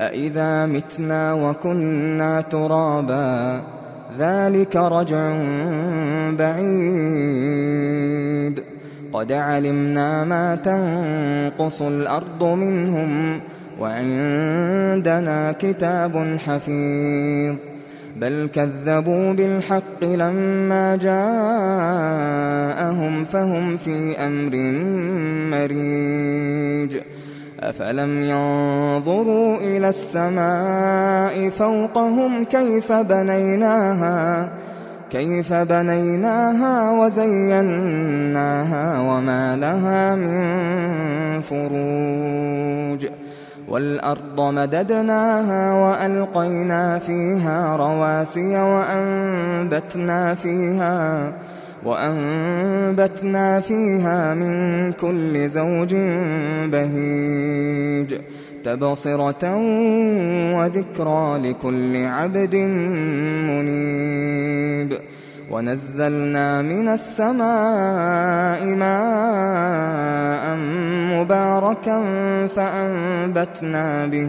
أإذا متنا وكنا ترابا ذلك رجع بعيد قد علمنا ما تنقص الأرض منهم وعندنا كتاب حفيظ بل كذبوا بالحق لما جاءهم فهم في أمر مريج أفلم ينظروا إلى السماء فوقهم كيف بنيناها كيف بنيناها وزيناها وما لها من فروج والأرض مددناها وألقينا فيها رواسي وأنبتنا فيها وأنبتنا فيها من كل زوج بهيج تبصرة وذكرى لكل عبد منيب ونزلنا من السماء ماء مباركا فأنبتنا به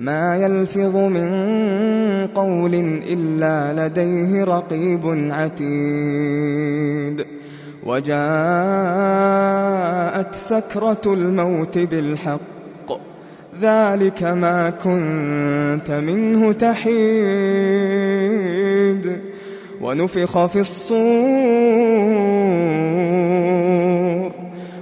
ما يلفظ من قول إلا لديه رقيب عتيد. وجاءت سكرة الموت بالحق ذلك ما كنت منه تحيد. ونفخ في الصور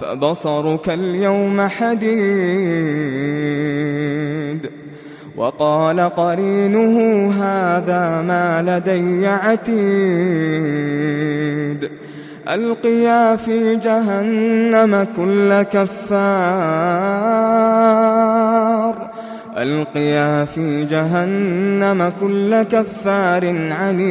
فبصرك اليوم حديد. وقال قرينه هذا ما لدي عتيد. ألقيا في جهنم كل كفار. ألقيا في جهنم كل كفار عنيد.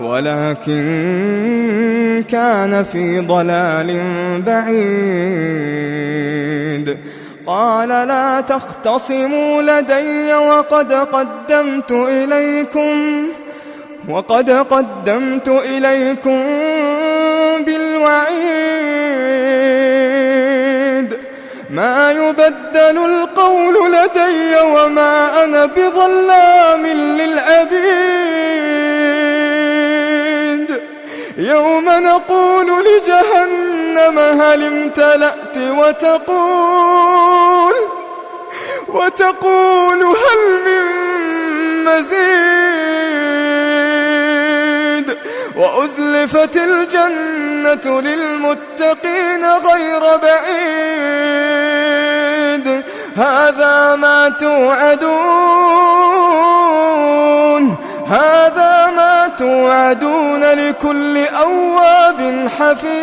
ولكن كان في ضلال بعيد. قال لا تختصموا لدي وقد قدمت إليكم وقد قدمت إليكم بالوعيد. ما يبدل القول لدي وما أنا بظلام يوم نقول لجهنم هل امتلأت وتقول وتقول هل من مزيد وأزلفت الجنة للمتقين غير بعيد هذا ما توعدون هذا توعدون لكل أواب حفيظ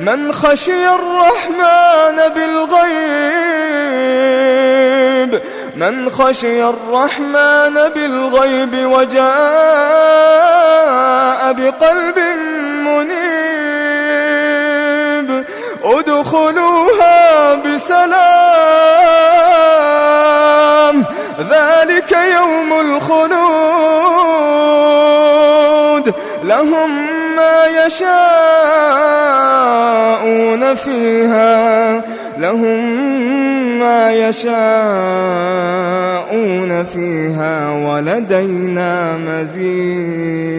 من خشي الرحمن بالغيب من خشي الرحمن بالغيب وجاء بقلب منيب ادخلوها بسلام ذلك يوم الخلود. لهم ما يشاءون فيها. لهم ما يشاءون فيها. ولدينا مزيد.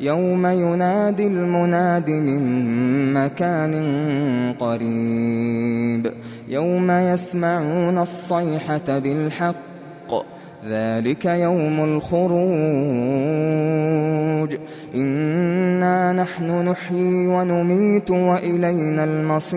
يوم ينادي المناد من مكان قريب. يوم يسمعون الصيحة بالحق. ذلك يوم الخروج. إنا نحن نحيي ونميت وإلينا المصير.